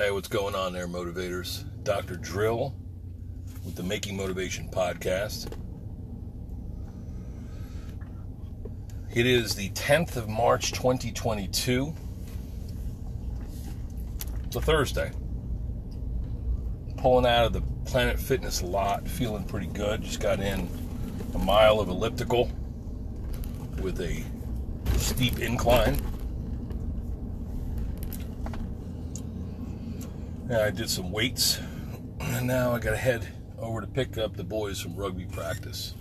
Hey, what's going on there, motivators? Dr. Drill with the Making Motivation podcast. It is the 10th of March 2022. It's a Thursday. Pulling out of the Planet Fitness lot, feeling pretty good. Just got in a mile of elliptical with a steep incline. I did some weights, and now I got to head over to pick up the boys from rugby practice.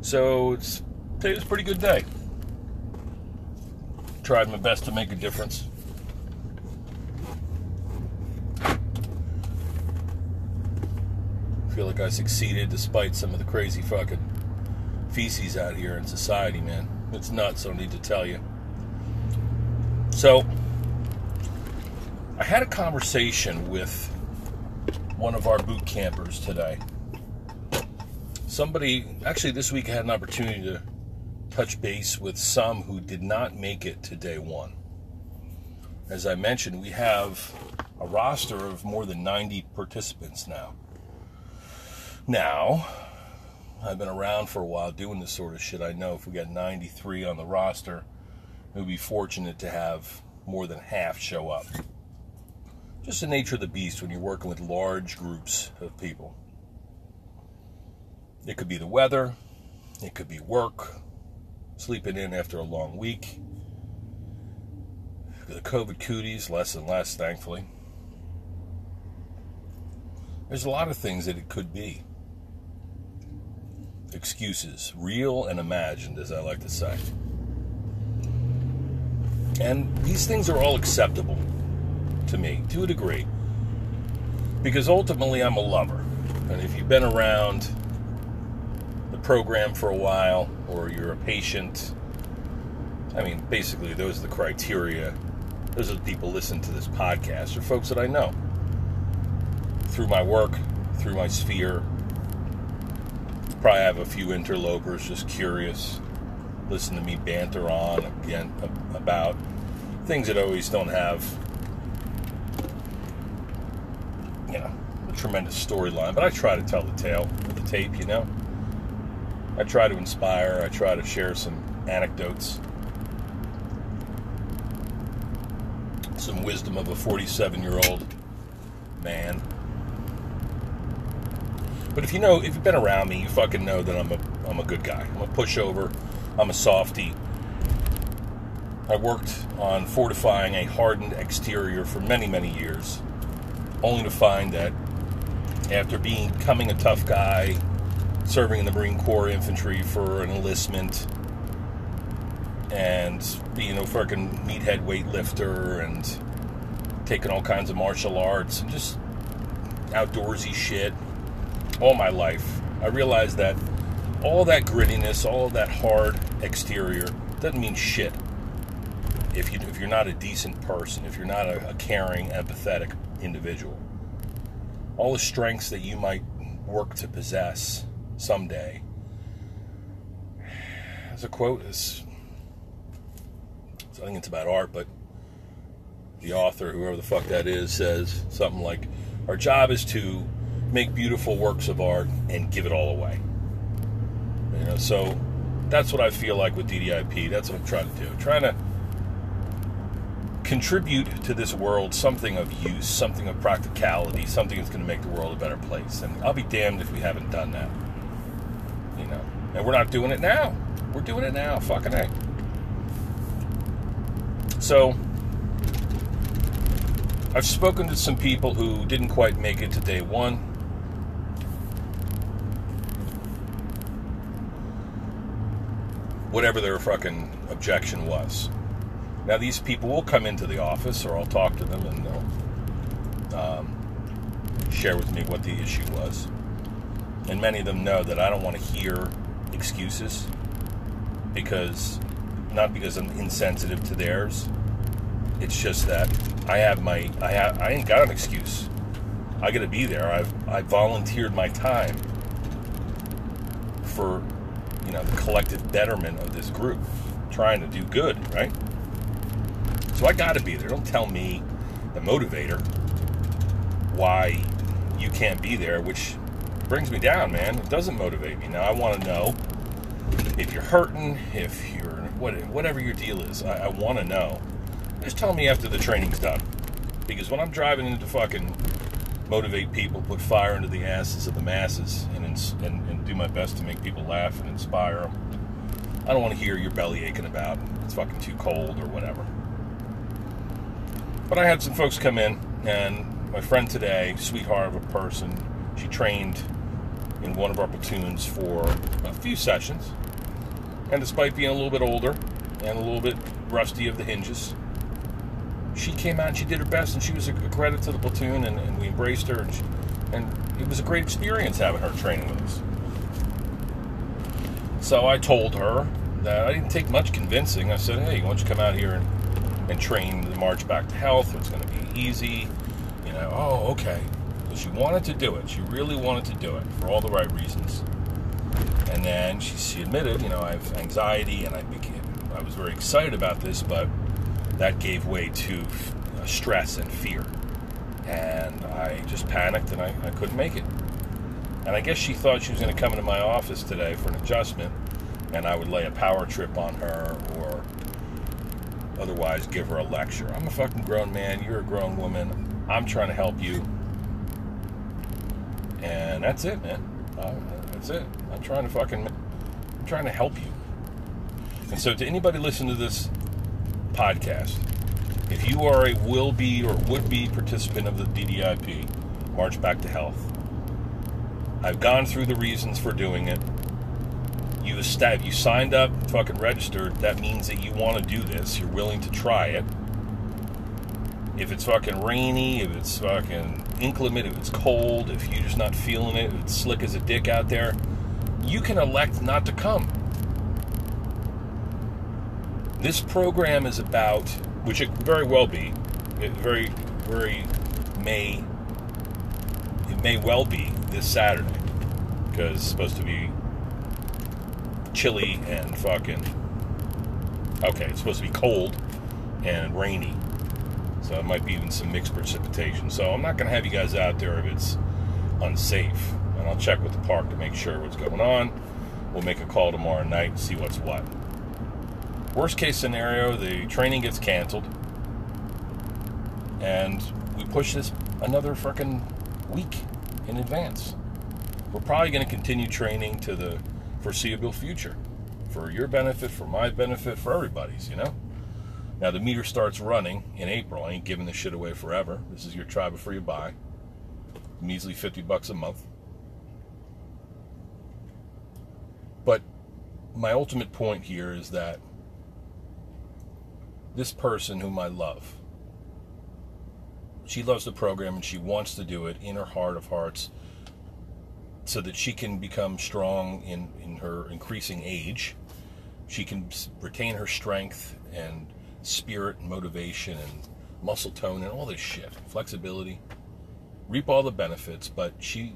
So it's today was a pretty good day. Tried my best to make a difference. Feel like I succeeded despite some of the crazy fucking feces out here in society, man. It's nuts, I need to tell you. So, I had a conversation with one of our boot campers today. Somebody, actually, this week I had an opportunity to touch base with some who did not make it to day one. As I mentioned, we have a roster of more than 90 participants now. Now, I've been around for a while doing this sort of shit. I know if we got 93 on the roster, we would be fortunate to have more than half show up. Just the nature of the beast when you're working with large groups of people. It could be the weather, it could be work, sleeping in after a long week. The COVID cooties, less and less, thankfully. There's a lot of things that it could be excuses, real and imagined, as I like to say. And these things are all acceptable to me, to a degree. Because ultimately, I'm a lover. And if you've been around the program for a while, or you're a patient, I mean, basically, those are the criteria. Those are the people listen to this podcast, or folks that I know through my work, through my sphere, Probably have a few interlopers just curious, listen to me banter on again about things that always don't have, you know, a tremendous storyline. But I try to tell the tale of the tape, you know. I try to inspire. I try to share some anecdotes, some wisdom of a 47 year old man but if you know, if you've been around me, you fucking know that I'm a I'm a good guy. I'm a pushover. I'm a softy. I worked on fortifying a hardened exterior for many, many years, only to find that after becoming a tough guy, serving in the Marine Corps infantry for an enlistment, and being a fucking meathead weightlifter and taking all kinds of martial arts and just outdoorsy shit all my life, I realized that all that grittiness, all that hard exterior doesn't mean shit. If you if you're not a decent person, if you're not a, a caring, empathetic individual, all the strengths that you might work to possess someday. As a quote is, I think it's about art, but the author, whoever the fuck that is, says something like, "Our job is to make beautiful works of art and give it all away. You know, so that's what I feel like with DDIP. That's what I'm trying to do. Trying to contribute to this world something of use, something of practicality, something that's going to make the world a better place. And I'll be damned if we haven't done that. You know, and we're not doing it now. We're doing it now. Fucking A. So, I've spoken to some people who didn't quite make it to day one. Whatever their fucking objection was. Now, these people will come into the office, or I'll talk to them and they'll um, share with me what the issue was. And many of them know that I don't want to hear excuses because, not because I'm insensitive to theirs, it's just that I have my, I, have, I ain't got an excuse. I got to be there. I've, I volunteered my time for you know, the collective betterment of this group, trying to do good, right? So I got to be there. Don't tell me, the motivator, why you can't be there, which brings me down, man. It doesn't motivate me. Now I want to know if you're hurting, if you're what, whatever your deal is. I, I want to know. Just tell me after the training's done, because when I'm driving into fucking motivate people, put fire into the asses of the masses, and, and, and do my best to make people laugh and inspire them. I don't want to hear your belly aching about it's fucking too cold or whatever. But I had some folks come in, and my friend today, sweetheart of a person, she trained in one of our platoons for a few sessions. And despite being a little bit older and a little bit rusty of the hinges, she came out and she did her best, and she was a credit to the platoon, and, and we embraced her, and, she, and it was a great experience having her training with us. So I told her that I didn't take much convincing. I said, "Hey, why don't you come out here and, and train the March Back to Health? It's going to be easy." You know, oh, okay. So she wanted to do it. She really wanted to do it for all the right reasons. And then she, she admitted, you know, I have anxiety, and I became, I was very excited about this, but that gave way to uh, stress and fear. And I just panicked and I, I couldn't make it. And I guess she thought she was going to come into my office today for an adjustment and I would lay a power trip on her or otherwise give her a lecture. I'm a fucking grown man. You're a grown woman. I'm trying to help you. And that's it, man. Uh, that's it. I'm trying to fucking, I'm trying to help you. And so, to anybody listening to this podcast. If you are a will be or would be participant of the DDIP, March Back to Health, I've gone through the reasons for doing it. You have you signed up, fucking registered. That means that you want to do this. You're willing to try it. If it's fucking rainy, if it's fucking inclement, if it's cold, if you're just not feeling it, if it's slick as a dick out there, you can elect not to come. This program is about, which it very well be, it very, very may, it may well be this Saturday, because it's supposed to be chilly and fucking, okay, it's supposed to be cold and rainy. So it might be even some mixed precipitation. So I'm not going to have you guys out there if it's unsafe. And I'll check with the park to make sure what's going on. We'll make a call tomorrow night and see what's what. Worst case scenario, the training gets canceled, and we push this another freaking week in advance. We're probably going to continue training to the foreseeable future for your benefit, for my benefit, for everybody's, you know? Now, the meter starts running in April. I ain't giving this shit away forever. This is your try before you buy. Measly 50 bucks a month. But my ultimate point here is that this person whom I love. She loves the program and she wants to do it in her heart of hearts so that she can become strong in, in her increasing age. She can retain her strength and spirit and motivation and muscle tone and all this shit, flexibility, reap all the benefits, but she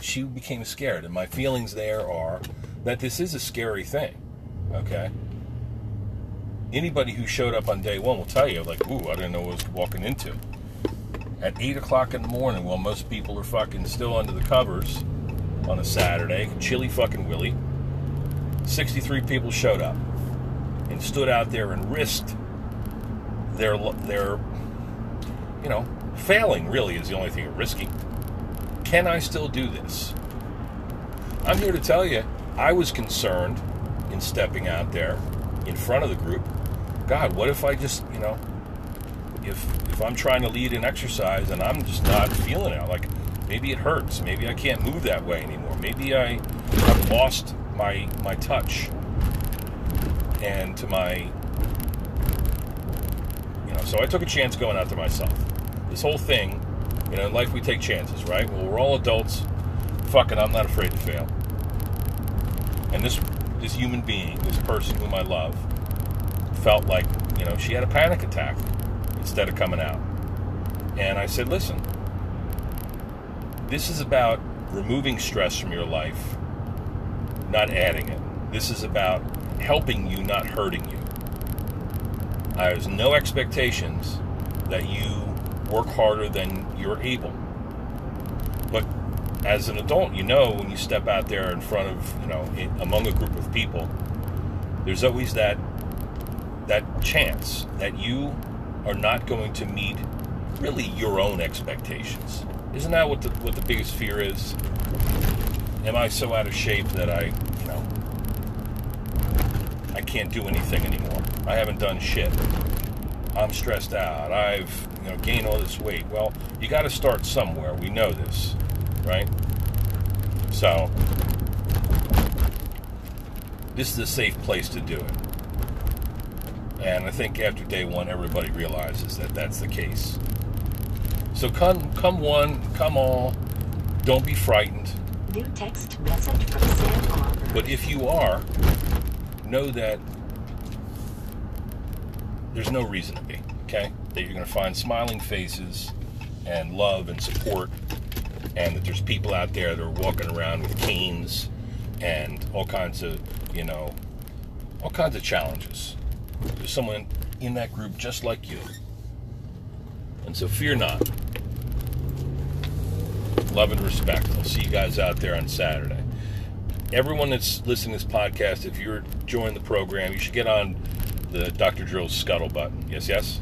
she became scared and my feelings there are that this is a scary thing. Okay? Anybody who showed up on day one will tell you, like, ooh, I didn't know what I was walking into. At 8 o'clock in the morning, while most people are fucking still under the covers on a Saturday, chilly fucking Willie, 63 people showed up and stood out there and risked their, their you know, failing really is the only thing risking. Can I still do this? I'm here to tell you, I was concerned in stepping out there in front of the group God, what if I just, you know, if if I'm trying to lead an exercise and I'm just not feeling it, like maybe it hurts, maybe I can't move that way anymore, maybe I have lost my my touch and to my you know, so I took a chance going out there myself. This whole thing, you know, in life we take chances, right? Well, we're all adults. Fuck it, I'm not afraid to fail. And this this human being, this person whom I love, felt like, you know, she had a panic attack instead of coming out. And I said, listen, this is about removing stress from your life, not adding it. This is about helping you, not hurting you. Have no expectations that you work harder than you're able. But as an adult, you know when you step out there in front of, you know, among a group of people, there's always that that chance that you are not going to meet really your own expectations. Isn't that what the what the biggest fear is? Am I so out of shape that I, you know, I can't do anything anymore? I haven't done shit. I'm stressed out. I've, you know, gained all this weight. Well, you got to start somewhere. We know this, right? So, this is a safe place to do it. And I think after day one, everybody realizes that that's the case. So come, come one, come all. Don't be frightened. New text message from Sam Arbor. But if you are, know that there's no reason to be. Okay, that you're going to find smiling faces and love and support, and that there's people out there that are walking around with canes and all kinds of, you know, all kinds of challenges. There's someone in that group just like you. And so fear not. Love and respect. I'll see you guys out there on Saturday. Everyone that's listening to this podcast, if you're joining the program, you should get on the Dr. Drill's scuttlebutt. Yes, yes?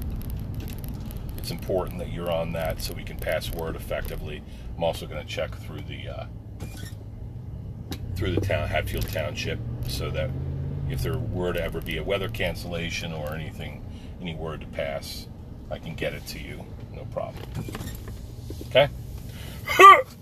It's important that you're on that so we can pass word effectively. I'm also going to check through the uh, through the town Hatfield Township so that if there were to ever be a weather cancellation or anything, any word to pass, I can get it to you. No problem. Okay?